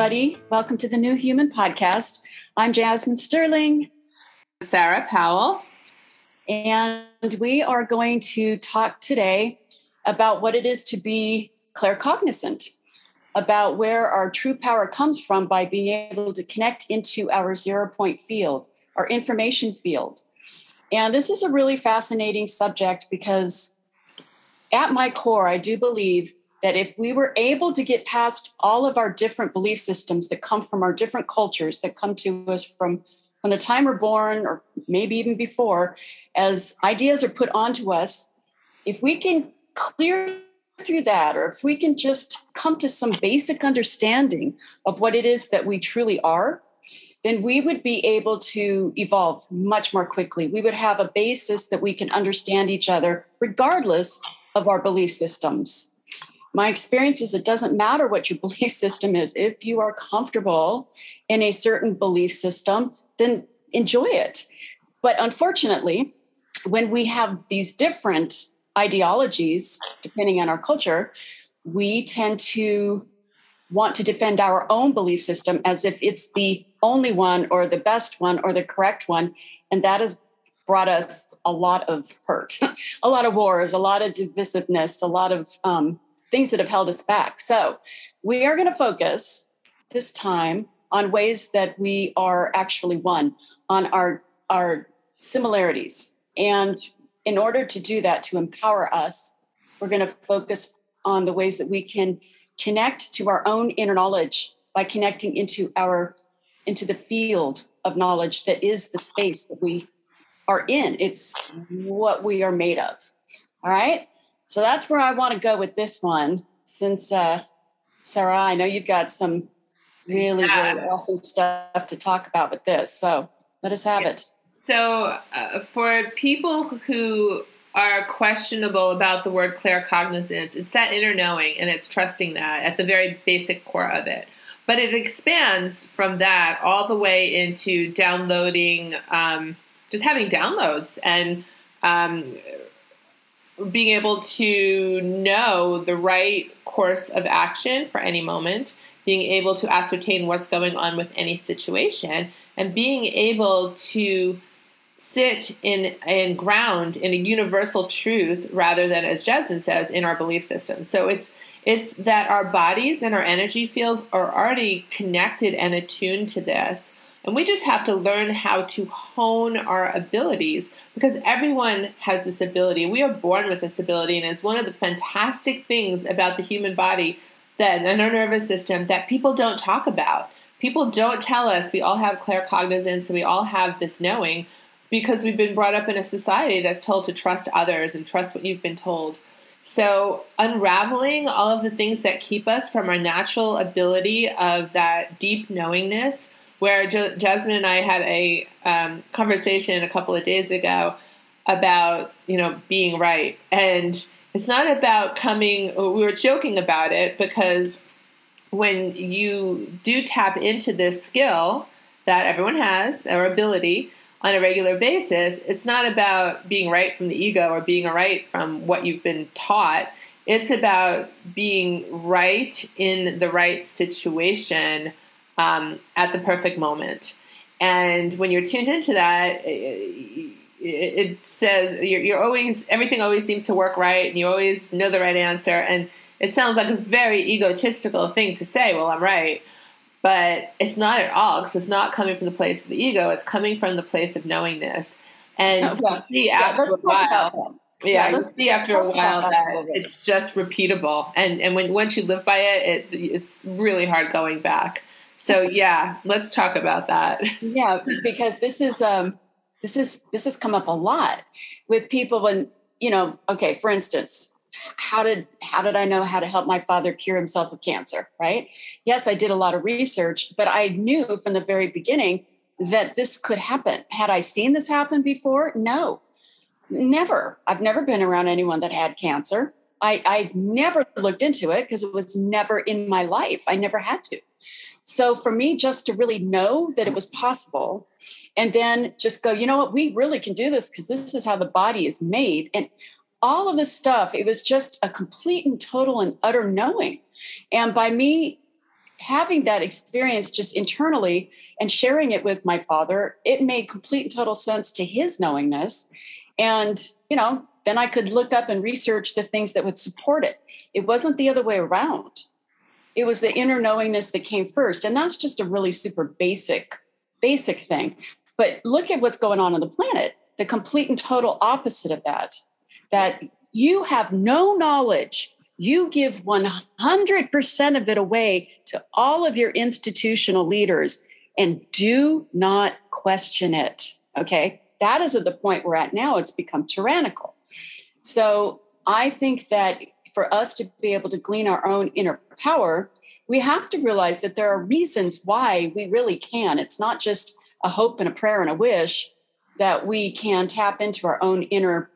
everybody. Welcome to the New Human Podcast. I'm Jasmine Sterling. Sarah Powell. And we are going to talk today about what it is to be claircognizant, about where our true power comes from by being able to connect into our zero point field, our information field. And this is a really fascinating subject because at my core, I do believe that if we were able to get past all of our different belief systems that come from our different cultures that come to us from from the time we're born or maybe even before as ideas are put onto us if we can clear through that or if we can just come to some basic understanding of what it is that we truly are then we would be able to evolve much more quickly. We would have a basis that we can understand each other regardless of our belief systems my experience is it doesn't matter what your belief system is. If you are comfortable in a certain belief system, then enjoy it. But unfortunately, when we have these different ideologies, depending on our culture, we tend to want to defend our own belief system as if it's the only one or the best one or the correct one. And that has brought us a lot of hurt, a lot of wars, a lot of divisiveness, a lot of um, things that have held us back. So we are going to focus this time on ways that we are actually one, on our our similarities. And in order to do that, to empower us, we're going to focus on the ways that we can connect to our own inner knowledge by connecting into our into the field of knowledge that is the space that we are in. It's what we are made of. All right. So that's where I want to go with this one. Since uh, Sarah, I know you've got some really, yeah. really awesome stuff to talk about with this. So let us have it. So, uh, for people who are questionable about the word claircognizance, it's that inner knowing and it's trusting that at the very basic core of it. But it expands from that all the way into downloading, um, just having downloads and um, being able to know the right course of action for any moment, being able to ascertain what's going on with any situation, and being able to sit in and ground in a universal truth rather than as Jasmine says in our belief system. So it's it's that our bodies and our energy fields are already connected and attuned to this. And we just have to learn how to hone our abilities because everyone has this ability. We are born with this ability, and it's one of the fantastic things about the human body that and our nervous system that people don't talk about. People don't tell us we all have claircognizance and we all have this knowing because we've been brought up in a society that's told to trust others and trust what you've been told. So, unraveling all of the things that keep us from our natural ability of that deep knowingness where jo- Jasmine and I had a um, conversation a couple of days ago about you know being right, and it's not about coming. We were joking about it because when you do tap into this skill that everyone has or ability on a regular basis, it's not about being right from the ego or being right from what you've been taught. It's about being right in the right situation um, at the perfect moment. And when you're tuned into that, it, it says you're, you're, always everything always seems to work right, and you always know the right answer. And it sounds like a very egotistical thing to say. Well, I'm right, but it's not at all because it's not coming from the place of the ego. It's coming from the place of knowingness. And oh, yeah. see after yeah, a while. Yeah, yeah you see after a while that, that it's just repeatable, and and when once you live by it, it it's really hard going back. So yeah, let's talk about that. Yeah, because this is um this is this has come up a lot with people when you know, okay, for instance, how did how did I know how to help my father cure himself of cancer, right? Yes, I did a lot of research, but I knew from the very beginning that this could happen. Had I seen this happen before? No. Never. I've never been around anyone that had cancer. I, I never looked into it because it was never in my life. I never had to. So for me, just to really know that it was possible and then just go, you know what, we really can do this because this is how the body is made. And all of this stuff, it was just a complete and total and utter knowing. And by me having that experience just internally and sharing it with my father, it made complete and total sense to his knowingness. And, you know, then I could look up and research the things that would support it. It wasn't the other way around. It was the inner knowingness that came first. And that's just a really super basic, basic thing. But look at what's going on on the planet, the complete and total opposite of that, that you have no knowledge you give 100% of it away to all of your institutional leaders and do not question it. Okay. That is at the point we're at now. It's become tyrannical. So I think that for us to be able to glean our own inner power, we have to realize that there are reasons why we really can. It's not just a hope and a prayer and a wish that we can tap into our own inner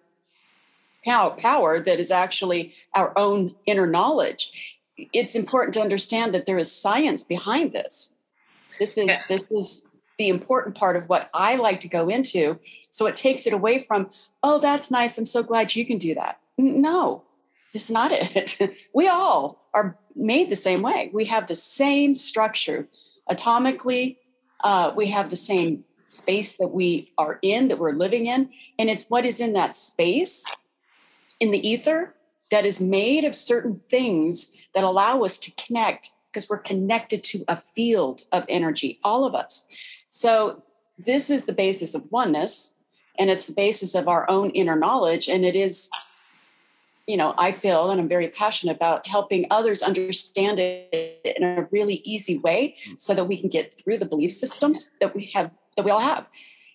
power that is actually our own inner knowledge. It's important to understand that there is science behind this. This is this is the important part of what i like to go into. So it takes it away from oh that's nice. I'm so glad you can do that. No this is not it we all are made the same way we have the same structure atomically uh, we have the same space that we are in that we're living in and it's what is in that space in the ether that is made of certain things that allow us to connect because we're connected to a field of energy, all of us. So, this is the basis of oneness, and it's the basis of our own inner knowledge. And it is, you know, I feel, and I'm very passionate about helping others understand it in a really easy way mm. so that we can get through the belief systems that we have, that we all have.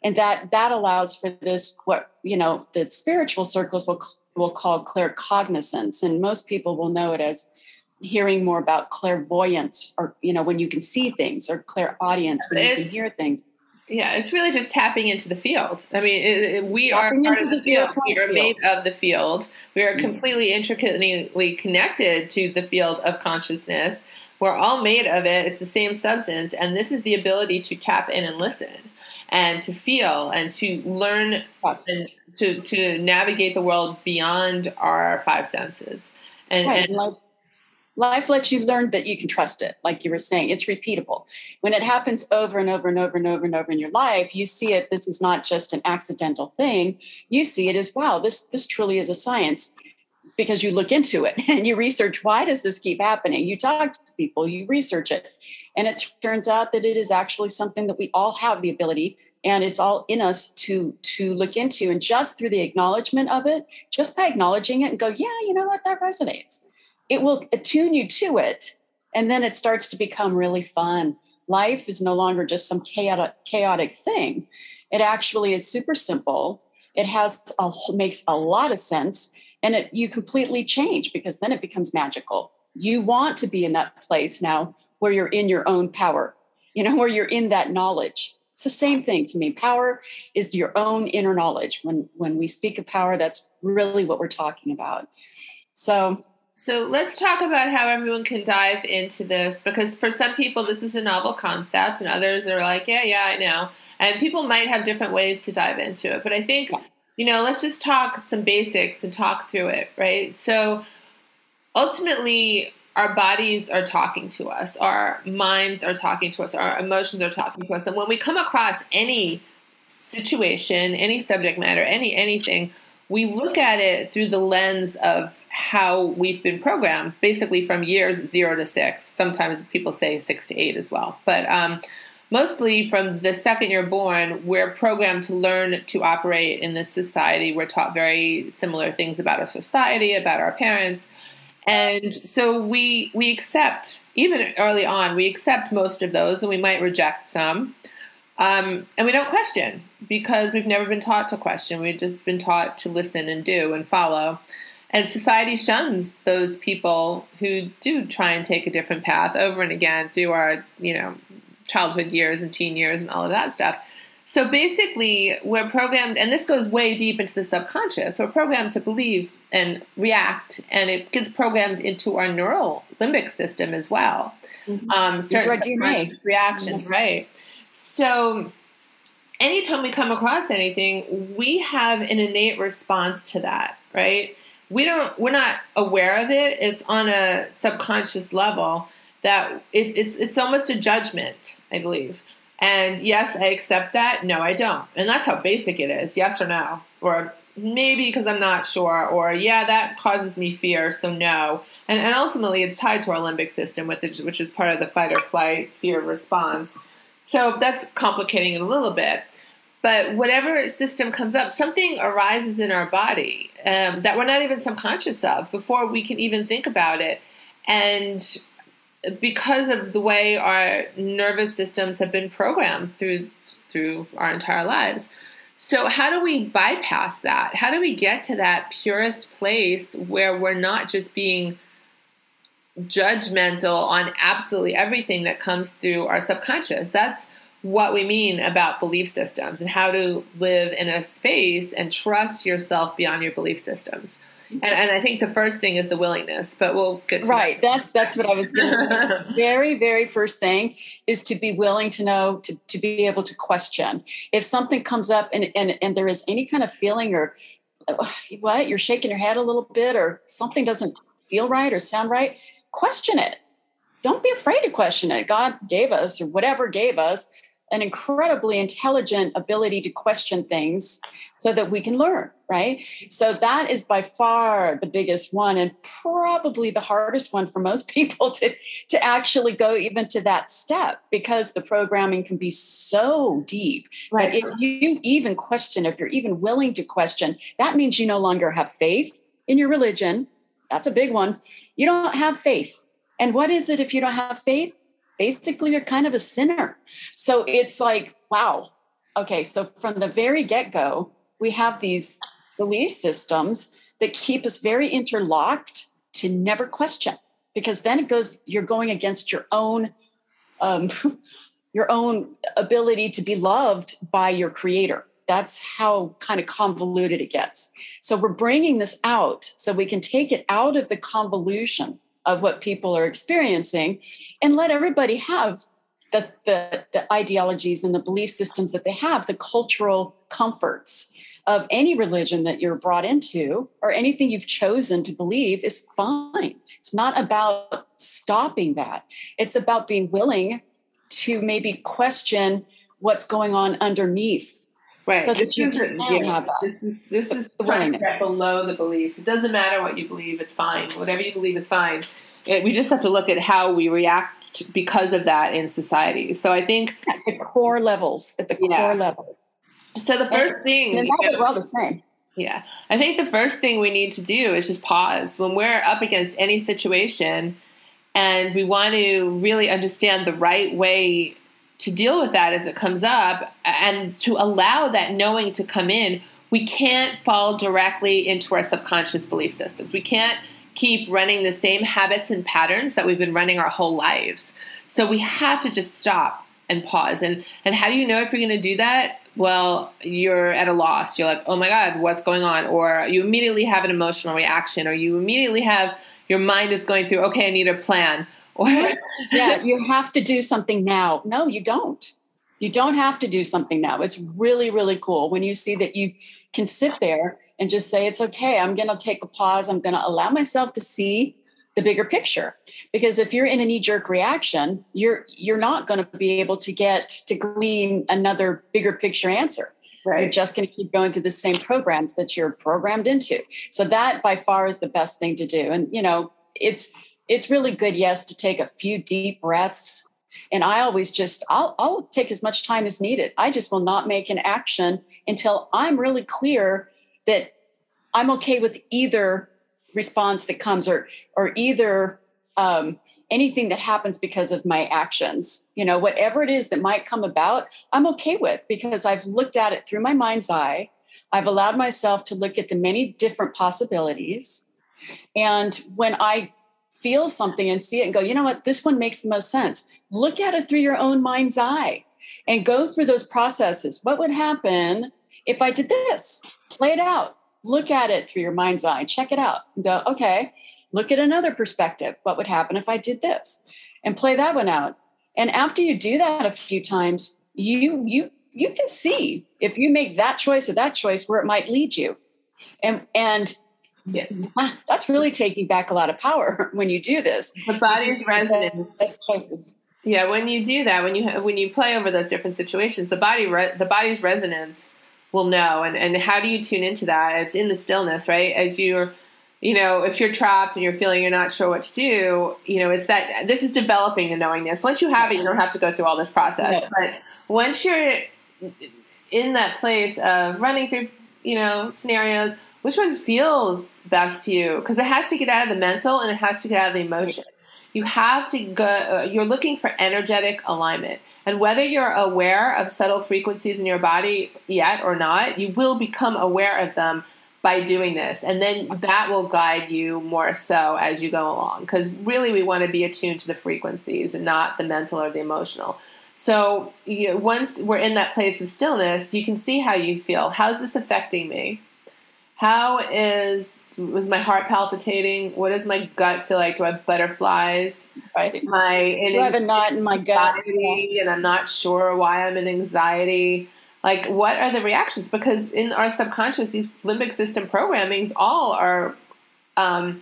And that that allows for this, what, you know, the spiritual circles will will call claircognizance, and most people will know it as hearing more about clairvoyance, or you know, when you can see things, or clairaudience when it's, you can hear things. Yeah, it's really just tapping into the field. I mean, it, it, we tapping are part of the, the field. field. We are made of the field. We are mm-hmm. completely intricately connected to the field of consciousness. We're all made of it. It's the same substance, and this is the ability to tap in and listen and to feel and to learn and to, to navigate the world beyond our five senses. And, right. and life, life lets you learn that you can trust it. Like you were saying, it's repeatable. When it happens over and over and over and over and over in your life, you see it. This is not just an accidental thing. You see it as wow. This this truly is a science because you look into it and you research why does this keep happening you talk to people you research it and it turns out that it is actually something that we all have the ability and it's all in us to to look into and just through the acknowledgement of it just by acknowledging it and go yeah you know what that resonates it will attune you to it and then it starts to become really fun. Life is no longer just some chaotic chaotic thing. It actually is super simple. It has a, makes a lot of sense and it you completely change because then it becomes magical. You want to be in that place now where you're in your own power you know where you're in that knowledge. It's the same thing to me. Power is your own inner knowledge. When when we speak of power that's really what we're talking about. So so let's talk about how everyone can dive into this because for some people this is a novel concept and others are like yeah yeah i know and people might have different ways to dive into it but i think you know, let's just talk some basics and talk through it, right? So ultimately, our bodies are talking to us, our minds are talking to us, our emotions are talking to us. And when we come across any situation, any subject matter, any anything, we look at it through the lens of how we've been programmed, basically from years zero to six. Sometimes people say six to eight as well. But um, mostly from the second you're born, we're programmed to learn to operate in this society. We're taught very similar things about our society, about our parents. And so we we accept, even early on, we accept most of those and we might reject some. Um, and we don't question because we've never been taught to question. We've just been taught to listen and do and follow. And society shuns those people who do try and take a different path over and again through our, you know, childhood years and teen years and all of that stuff. So basically, we're programmed, and this goes way deep into the subconscious. We're programmed to believe and react, and it gets programmed into our neural limbic system as well. Mm-hmm. Um, certain reactions, mm-hmm. right? So, anytime we come across anything, we have an innate response to that, right? We don't, we're not aware of it. It's on a subconscious level, that it, it's it's almost a judgment, I believe. And yes, I accept that. No, I don't. And that's how basic it is. Yes or no, or maybe because I'm not sure, or yeah, that causes me fear, so no. And, and ultimately, it's tied to our limbic system, which is part of the fight or flight fear response. So that's complicating it a little bit. But whatever system comes up, something arises in our body um, that we're not even subconscious of before we can even think about it. And because of the way our nervous systems have been programmed through through our entire lives. So how do we bypass that? How do we get to that purest place where we're not just being judgmental on absolutely everything that comes through our subconscious? That's what we mean about belief systems and how to live in a space and trust yourself beyond your belief systems. Mm-hmm. And, and I think the first thing is the willingness, but we'll get to right. That. That's that's what I was going to say. very very first thing is to be willing to know to to be able to question if something comes up and and and there is any kind of feeling or what you're shaking your head a little bit or something doesn't feel right or sound right. Question it. Don't be afraid to question it. God gave us or whatever gave us an incredibly intelligent ability to question things so that we can learn, right? So that is by far the biggest one and probably the hardest one for most people to, to actually go even to that step because the programming can be so deep. Right. if you even question, if you're even willing to question, that means you no longer have faith in your religion. That's a big one. You don't have faith. And what is it if you don't have faith? basically you're kind of a sinner. So it's like, wow. Okay, so from the very get go, we have these belief systems that keep us very interlocked to never question because then it goes you're going against your own um, your own ability to be loved by your creator that's how kind of convoluted it gets so we're bringing this out so we can take it out of the convolution of what people are experiencing and let everybody have the, the, the ideologies and the belief systems that they have, the cultural comforts of any religion that you're brought into or anything you've chosen to believe is fine. It's not about stopping that. It's about being willing to maybe question what's going on underneath Right. So that you can yeah, This is this is trying to get below the beliefs. It doesn't matter what you believe; it's fine. Whatever you believe is fine. It, we just have to look at how we react because of that in society. So I think at the core levels, at the core levels. So the first and, thing, and we're all the same. Yeah, I think the first thing we need to do is just pause when we're up against any situation, and we want to really understand the right way to deal with that as it comes up and to allow that knowing to come in, we can't fall directly into our subconscious belief systems. We can't keep running the same habits and patterns that we've been running our whole lives. So we have to just stop and pause. And and how do you know if you're going to do that? Well, you're at a loss. You're like, "Oh my god, what's going on?" Or you immediately have an emotional reaction or you immediately have your mind is going through, "Okay, I need a plan." yeah, you have to do something now. No, you don't. You don't have to do something now. It's really, really cool when you see that you can sit there and just say, it's okay. I'm going to take a pause. I'm going to allow myself to see the bigger picture because if you're in a knee jerk reaction you're you're not going to be able to get to glean another bigger picture answer right. you're just going to keep going through the same programs that you're programmed into so that by far is the best thing to do and you know it's it's really good, yes, to take a few deep breaths. And I always just, I'll, I'll take as much time as needed. I just will not make an action until I'm really clear that I'm okay with either response that comes or, or either um, anything that happens because of my actions. You know, whatever it is that might come about, I'm okay with because I've looked at it through my mind's eye. I've allowed myself to look at the many different possibilities. And when I feel something and see it and go, you know what, this one makes the most sense. Look at it through your own mind's eye and go through those processes. What would happen if I did this? Play it out. Look at it through your mind's eye. Check it out. Go, okay, look at another perspective. What would happen if I did this? And play that one out. And after you do that a few times, you you you can see if you make that choice or that choice where it might lead you. And and yeah. Ah, that's really taking back a lot of power when you do this. The body's resonance. Yeah, when you do that, when you when you play over those different situations, the body re- the body's resonance will know. And and how do you tune into that? It's in the stillness, right? As you're you know, if you're trapped and you're feeling you're not sure what to do, you know, it's that this is developing the knowingness. Once you have it, you don't have to go through all this process. But once you're in that place of running through, you know, scenarios, which one feels best to you? Because it has to get out of the mental and it has to get out of the emotion. You have to go, uh, you're looking for energetic alignment. And whether you're aware of subtle frequencies in your body yet or not, you will become aware of them by doing this. And then that will guide you more so as you go along. Because really, we want to be attuned to the frequencies and not the mental or the emotional. So you once we're in that place of stillness, you can see how you feel. How's this affecting me? How is was my heart palpitating? What does my gut feel like? Do I have butterflies? Right. My Do I have a knot in my gut, and I'm not sure why I'm in anxiety. Like, what are the reactions? Because in our subconscious, these limbic system programmings all are, um,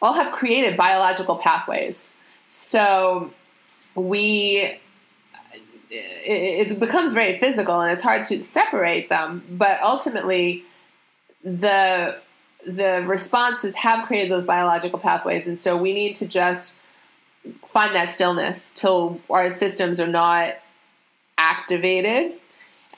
all have created biological pathways. So we it, becomes very physical and it's hard to separate them but ultimately the the responses have created those biological pathways, and so we need to just find that stillness till our systems are not activated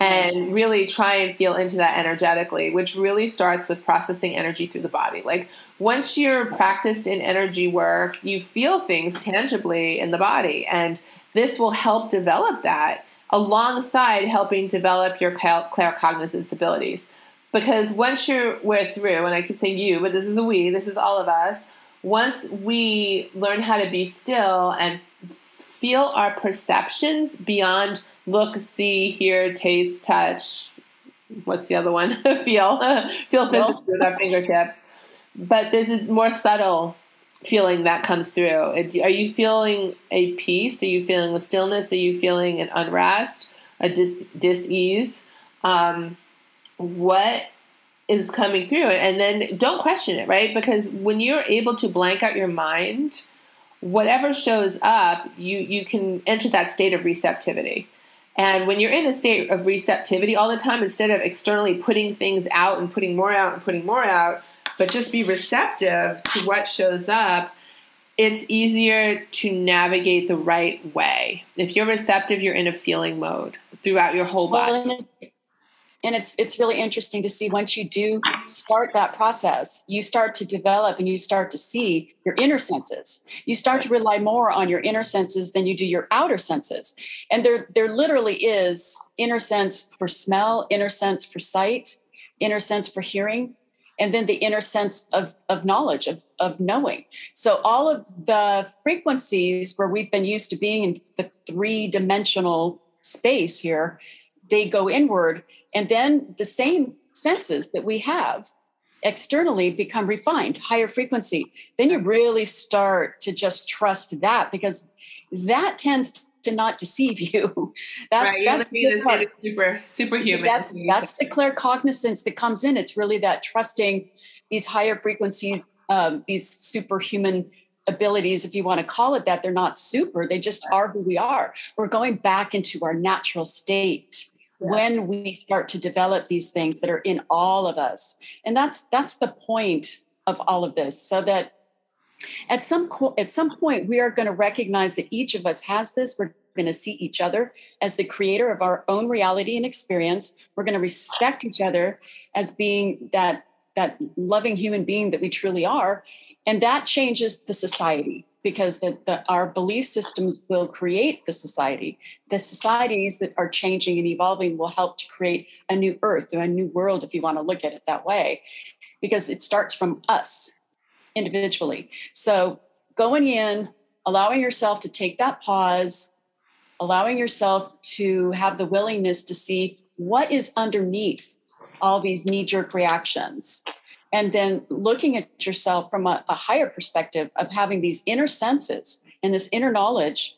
and really try and feel into that energetically, which really starts with processing energy through the body. Like once you're practiced in energy work, you feel things tangibly in the body, and this will help develop that alongside helping develop your claircognizance abilities. Because once you're we're through, and I keep saying you, but this is a we, this is all of us. Once we learn how to be still and feel our perceptions beyond look, see, hear, taste, touch. What's the other one? feel, feel physically with our fingertips. But there's this more subtle feeling that comes through. Are you feeling a peace? Are you feeling a stillness? Are you feeling an unrest, a dis dis-ease? Um, what is coming through. And then don't question it right? Because when you're able to blank out your mind whatever shows up you you can enter that state of receptivity. And when you're in a state of receptivity all the time instead of externally putting things out and putting more out and putting more out but just be receptive to what shows up it's easier to navigate the right way. If you're receptive you're in a feeling mode throughout your whole body. well, and it's it's really interesting to see once you do start that process you start to develop and you start to see your inner senses. You start to rely more on your inner senses than you do your outer senses. And there there literally is inner sense for smell inner sense for sight inner sense for hearing and then the inner sense of, of knowledge of, of knowing. So all of the frequencies where we've been used to being in the three dimensional space here they go inward and then the same senses that we have externally become refined, higher frequency. Then you really start to just trust that because that tends to not deceive you. That's right. that's the super superhuman. That's that's the claircognizance that comes in. It's really that trusting these higher frequencies, um, these superhuman abilities, if you want to call it that. They're not super. They just are who we are. We're going back into our natural state. When we start to develop these things that are in all of us. And that's that's the point of all of this so that at some at some point we are going to recognize that each of us has this. We're going to see each other as the creator of our own reality and experience. We're going to respect each other as being that that loving human being that we truly are. And that changes the society because the, the, our belief systems will create the society. The societies that are changing and evolving will help to create a new earth or a new world, if you want to look at it that way, because it starts from us individually. So going in, allowing yourself to take that pause, allowing yourself to have the willingness to see what is underneath all these knee jerk reactions and then looking at yourself from a, a, higher perspective of having these inner senses and this inner knowledge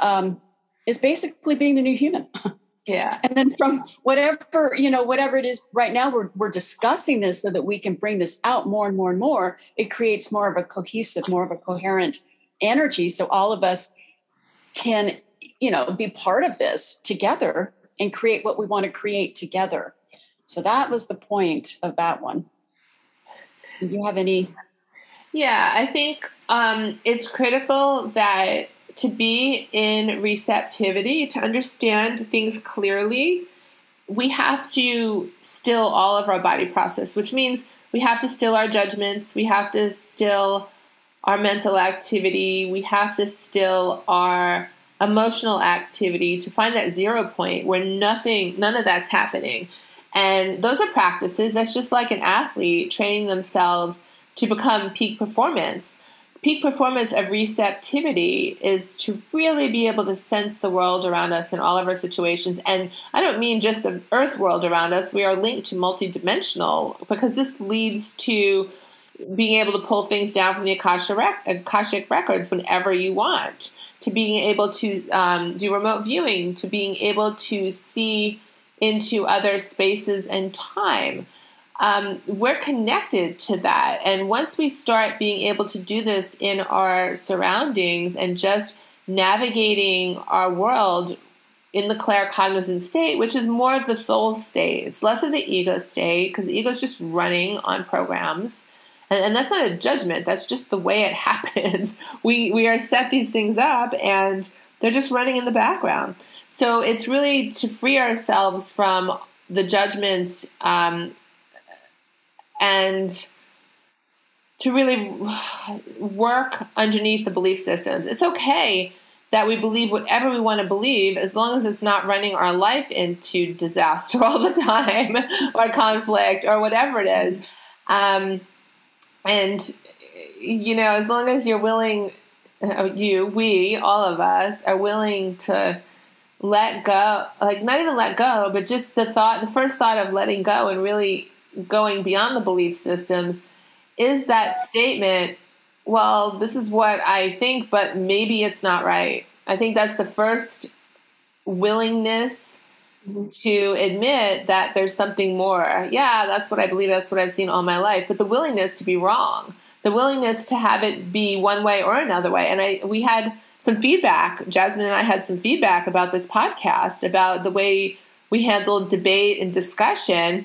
um, is basically being the new human Yeah. And then from whatever, you know, whatever it is right now, we're, we're discussing this so that we can bring this out more and more and more. It creates more of a cohesive, more of a coherent energy. So all of us can, you know, be part of this together and create what we want to create together. So that was the point of that one. Do you have any? Yeah, I think um, it's critical that to be in receptivity, to understand things clearly, we have to still all of our body process, which means we have to still our judgments, we have to still our mental activity, we have to still our emotional activity to find that zero point where nothing, none of that's happening. And those are practices. That's just like an athlete training themselves to become peak performance peak performance of receptivity is to really be able to sense the world around us in all of our situations. And I don't mean just the earth world around us, we are linked to multidimensional because this leads to being able to pull things down from the Akashic records whenever you want, to being able to um, do remote viewing, to being able to see into other spaces and time um, we're connected to that. And once we start being able to do this in our surroundings and just navigating our world in the claircognizant state, which is more of the soul state, it's less of the ego state because the ego is just running on programs. And, and that's not a judgment, that's just the way it happens. we, we are set these things up and they're just running in the background. So it's really to free ourselves from the judgments um, and to really work underneath the belief systems. It's okay that we believe whatever we want to believe as long as it's not running our life into disaster all the time or conflict or whatever it is. Um, and, you know, as long as you're willing, uh, you, we, all of us, are willing to let go, like not even let go, but just the thought, the first thought of letting go and really going beyond the belief systems is that statement well this is what i think but maybe it's not right. I think that's the first willingness mm-hmm. to admit that there's something more. Yeah that's what i believe that's what i've seen all my life but the willingness to be wrong the willingness to have it be one way or another way. And i we had some feedback jasmine and i had some feedback about this podcast about the way we handled debate and discussion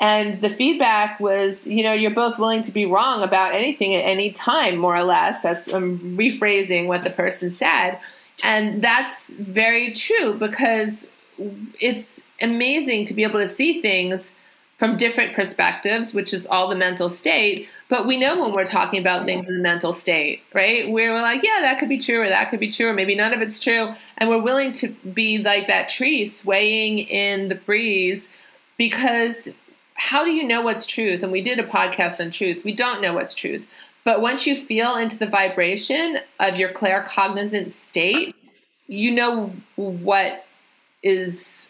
and the feedback was, you know, you're both willing to be wrong about anything at any time, more or less. That's I'm rephrasing what the person said. And that's very true because it's amazing to be able to see things from different perspectives, which is all the mental state. But we know when we're talking about things in the mental state, right? Where we're like, yeah, that could be true, or that could be true, or maybe none of it's true. And we're willing to be like that tree swaying in the breeze because how do you know what's truth? And we did a podcast on truth. We don't know what's truth. But once you feel into the vibration of your claircognizant state, you know what is,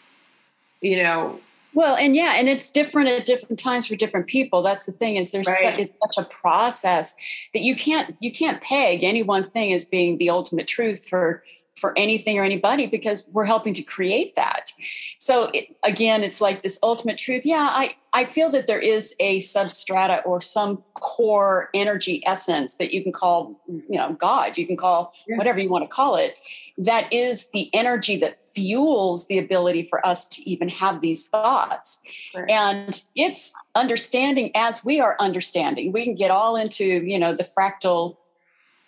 you know. Well, and yeah, and it's different at different times for different people. That's the thing is there's right. such, it's such a process that you can't you can't peg any one thing as being the ultimate truth for for anything or anybody because we're helping to create that. So it, again, it's like this ultimate truth. Yeah, I I feel that there is a substrata or some core energy essence that you can call, you know, God. You can call yeah. whatever you want to call it. That is the energy that fuels the ability for us to even have these thoughts. Right. And it's understanding as we are understanding. We can get all into, you know, the fractal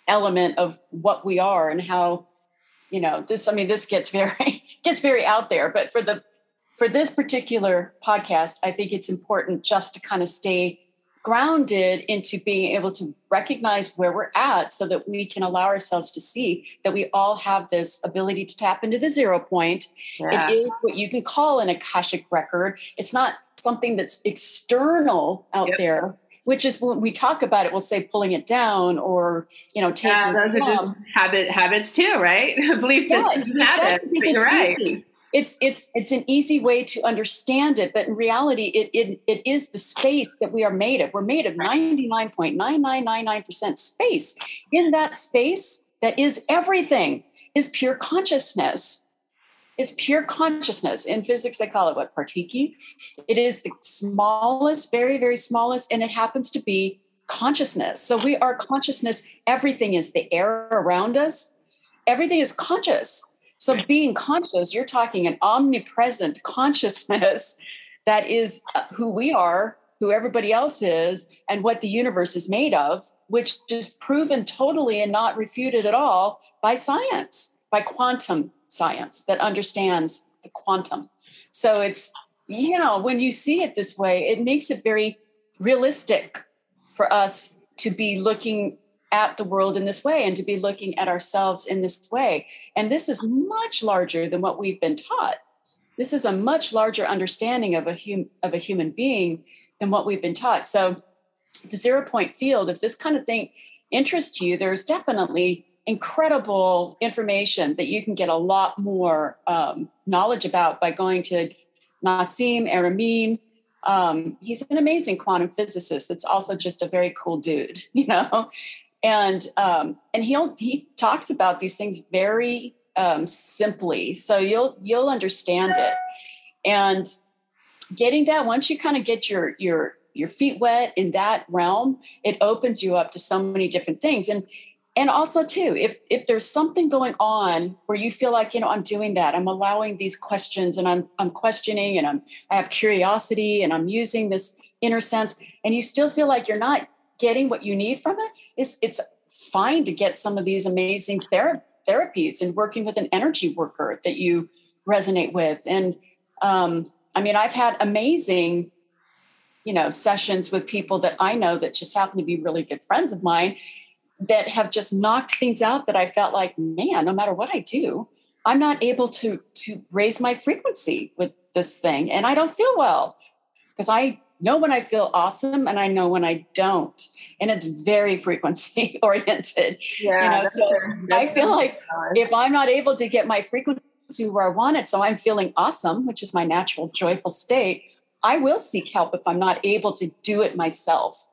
element of what we are and how you know this i mean this gets very gets very out there but for the for this particular podcast i think it's important just to kind of stay grounded into being able to recognize where we're at so that we can allow ourselves to see that we all have this ability to tap into the zero point. Yeah. It is what you can call an Akashic record. It's not something that's external out yep. there which is when we talk about it, we'll say pulling it down or you know taking. Yeah, those are just habit habits too, right? Belief systems yeah, habits. You're right. Easy. It's it's it's an easy way to understand it, but in reality, it it, it is the space that we are made of. We're made of ninety nine point nine nine nine nine percent space. In that space, that is everything, is pure consciousness. it's pure consciousness. In physics, they call it what partiki. It is the smallest, very, very smallest, and it happens to be consciousness. So we are consciousness. Everything is the air around us. Everything is conscious. So being conscious, you're talking an omnipresent consciousness that is uh, who we are, who everybody else is, and what the universe is made of, which is proven totally and not refuted at all by science, by quantum science that understands the quantum. So it's, you know, when you see it this way, it makes it very realistic for us to be looking at the world in this way and to be looking at ourselves in this way. And this is much larger than what we've been taught. This is a much larger understanding of a hum- of a human being than what we've been taught. So the zero point field, if this kind of thing interests you, there's definitely incredible information that you can get a lot more um, knowledge about by going to Nassim Haramein. Um, he's an amazing quantum physicist. That's also just a very cool dude, you know. And um, and he'll he talks about these things very um, simply, so you'll you'll understand it. And getting that once you kind of get your your your feet wet in that realm, it opens you up to so many different things. And and also too if if there's something going on where you feel like you know i'm doing that i'm allowing these questions and i'm i'm questioning and i'm i have curiosity and i'm using this inner sense and you still feel like you're not getting what you need from it it's it's fine to get some of these amazing thera- therapies and working with an energy worker that you resonate with. And um, i mean i've had amazing you know sessions with people that i know that just happen to be really good friends of mine that have just knocked things out that I felt like, man, no matter what I do, I'm not able to to raise my frequency with this thing, and I don't feel well because I know when I feel awesome and I know when I don't, and it's very frequency oriented. Yeah, you know, so I feel like if I'm not able to get my frequency where I want it, so I'm feeling awesome, which is my natural joyful state. I will seek help if I'm not able to do it myself.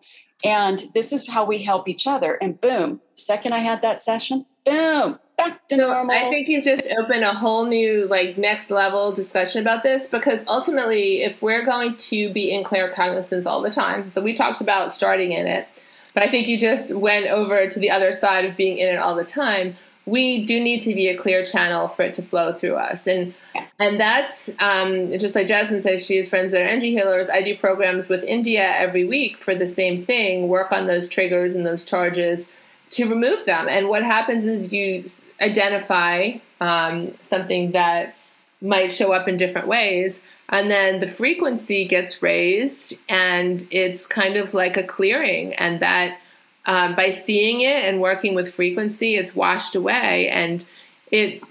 And this is how we help each other. And boom, second I had that session, boom, back to so normal. I think you just opened a whole new, like, next level discussion about this because ultimately, if we're going to be in claircognizance all the time, so we talked about starting in it, but I think you just went over to the other side of being in it all the time we do need to be a clear channel for it to flow through us. And and that's um, just like Jasmine says, she has friends that are energy healers. I do programs with India every week for the same thing, work on those triggers and those charges to remove them. And what happens is you identify um, something that might show up in different ways. And then the frequency gets raised, and it's kind of like a clearing. And that um, by seeing it and working with frequency, it's washed away, and it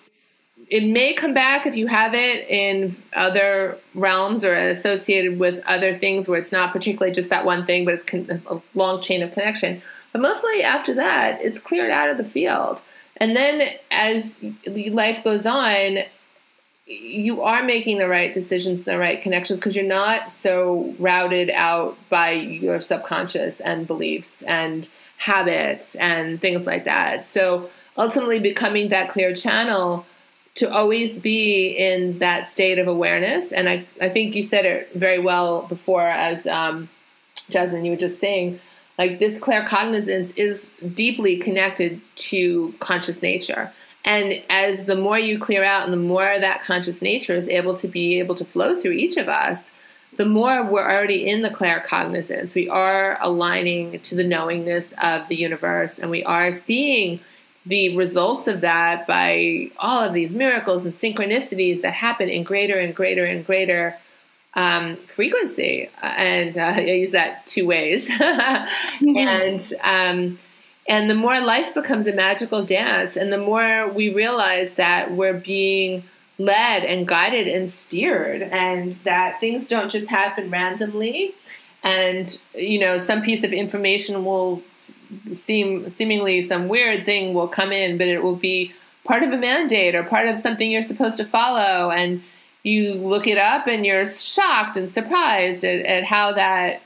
it may come back if you have it in other realms or associated with other things where it's not particularly just that one thing, but it's con- a long chain of connection. But mostly after that, it's cleared out of the field. And then as life goes on, you are making the right decisions and the right connections because you're not so routed out by your subconscious and beliefs and habits and things like that. So ultimately, becoming that clear channel to always be in that state of awareness. And I, I think you said it very well before, as um, Jasmine, you were just saying, like this claircognizance is deeply connected to conscious nature. And as the more you clear out and the more that conscious nature is able to be able to flow through each of us, the more we're already in the claircognizance. We are aligning to the knowingness of the universe and we are seeing the results of that by all of these miracles and synchronicities that happen in greater and greater and greater um, frequency. And uh, I use that two ways. mm-hmm. And um, and the more life becomes a magical dance, and the more we realize that we're being led and guided and steered, and that things don't just happen randomly. And you know, some piece of information will seem seemingly some weird thing will come in, but it will be part of a mandate or part of something you're supposed to follow. And you look it up and you're shocked and surprised at, at how that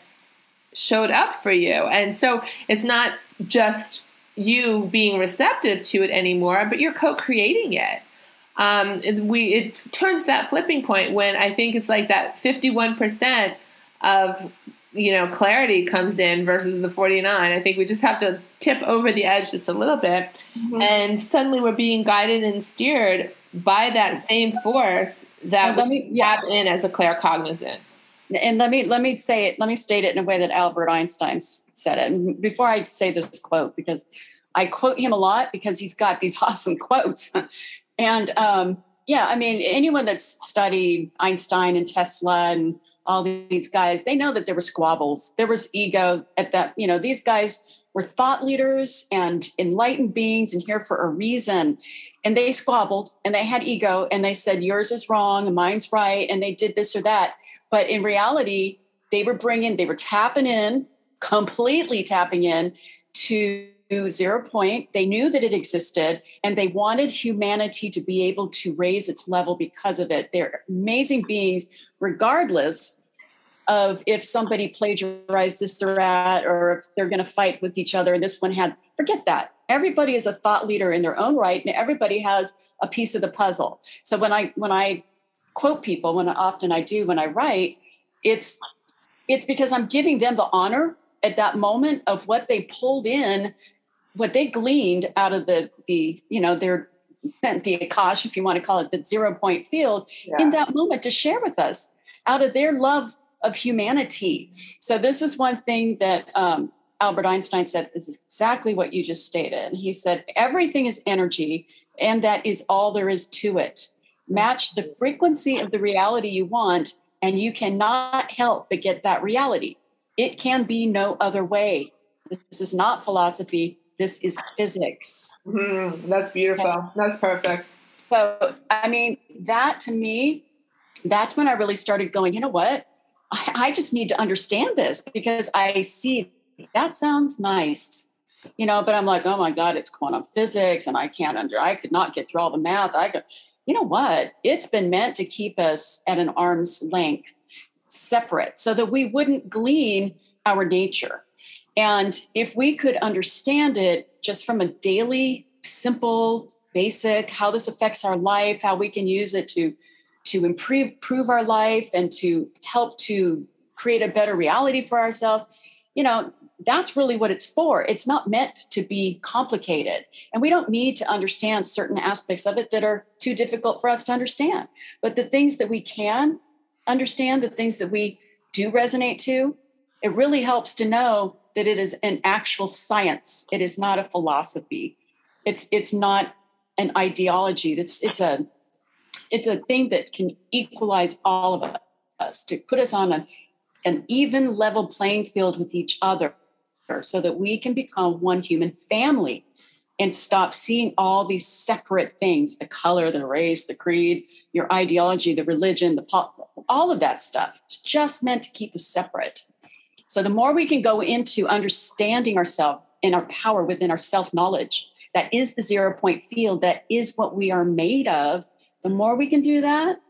showed up for you. And so it's not just you being receptive to it anymore, but you're co creating it. um, we it turns that flipping point when I think it's like that 51% of you know clarity comes in versus the 49 i think we just have to tip over the edge just a little bit mm-hmm. and suddenly we're being guided and steered by that same force that well, we yeah. tap in as a claircognizant. And let me let me say it let me state it in a way that albert einstein said it. And before i say this quote because i quote him a lot because he's got these awesome quotes. And um, yeah i mean anyone that's studied einstein and tesla and all these guys they know that there were squabbles. There was ego at that you know these guys were thought leaders and enlightened beings and here for a reason. And they squabbled and they had ego and they said yours is wrong and mine's right and they did this or that. But in reality they were bringing they were tapping in completely tapping in to zero point. They knew that it existed and they wanted humanity to be able to raise its level because of it. They're amazing beings regardless of if somebody plagiarized this or that, or if they're going to fight with each other. And this one had, forget that. Everybody is a thought leader in their own right, and everybody has a piece of the puzzle. So when I when I quote people, when often I do when I write, it's it's because I'm giving them the honor at that moment of what they pulled in, what they gleaned out of the the you know their the akash, if you want to call it the zero point field, yeah. in that moment to share with us out of their love of humanity. So, this is one thing that um, Albert Einstein said is exactly what you just stated. He said, everything is energy, and that is all there is to it. Match the frequency of the reality you want, and you cannot help but get that reality. It can be no other way. This is not philosophy, this is physics. Mm-hmm. That's beautiful. Okay. That's perfect. So, I mean, that to me, that's when I really started going, you know what? I, I just need to understand this because I see that sounds nice you know but i'm like oh my god it's quantum physics and i can't under i could not get through all the math. I could you know what? It's been meant to keep us at an arm's length separate so that we wouldn't glean our nature. And if we could understand it just from a daily simple basic how this affects our life how we can use it to to improve, our life and to help to create a better reality for ourselves you know that's really what it's for. It's not meant to be complicated. And we don't need to understand certain aspects of it that are too difficult for us to understand. But the things that we can understand the things that we do resonate to it really helps to know that it is an actual science. It is not a philosophy. It's it's not an ideology. It's it's a it's a thing that can equalize all of us to put us on a, an even level playing field with each other so that we can become one human family and stop seeing all these separate things the color the race the creed your ideology the religion the pop all of that stuff. It's just meant to keep us separate. So the more we can go into understanding ourselves and our power within our self knowledge that is the zero point field that is what we are made of the more we can do that,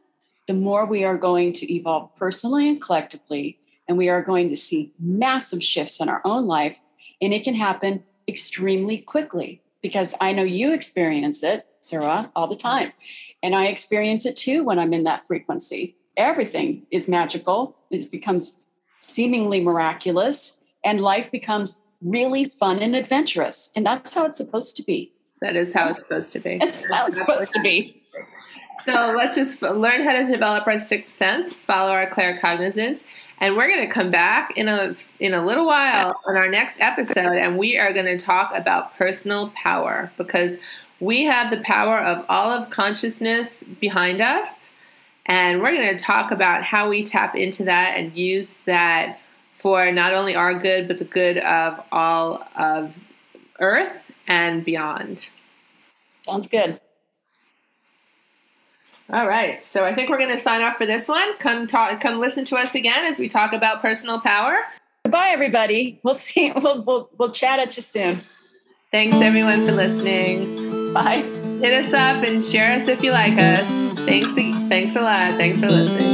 the more we are going to evolve personally and collectively. And we are going to see massive shifts in our own life. And it can happen extremely quickly because I know you experience it, Sarah, all the time. And I experience it too when I'm in that frequency. Everything is magical, it becomes seemingly miraculous, and life becomes really fun and adventurous. And that's how it's supposed to be. That is how it's supposed to be. That's how it's supposed to be. So let's just learn how to develop our sixth sense, follow our claircognizance, and we're going to come back in a in a little while on our next episode, and we are going to talk about personal power because we have the power of all of consciousness behind us, and we're going to talk about how we tap into that and use that for not only our good but the good of all of Earth and beyond. Sounds good. All right. So I think we're going to sign off for this one. Come talk, come listen to us again as we talk about personal power. Goodbye, everybody. We'll see. We'll, we'll, we'll chat at you soon. Thanks, everyone, for listening. Bye. Hit us up and share us if you like us. Thanks. Thanks a lot. Thanks for listening.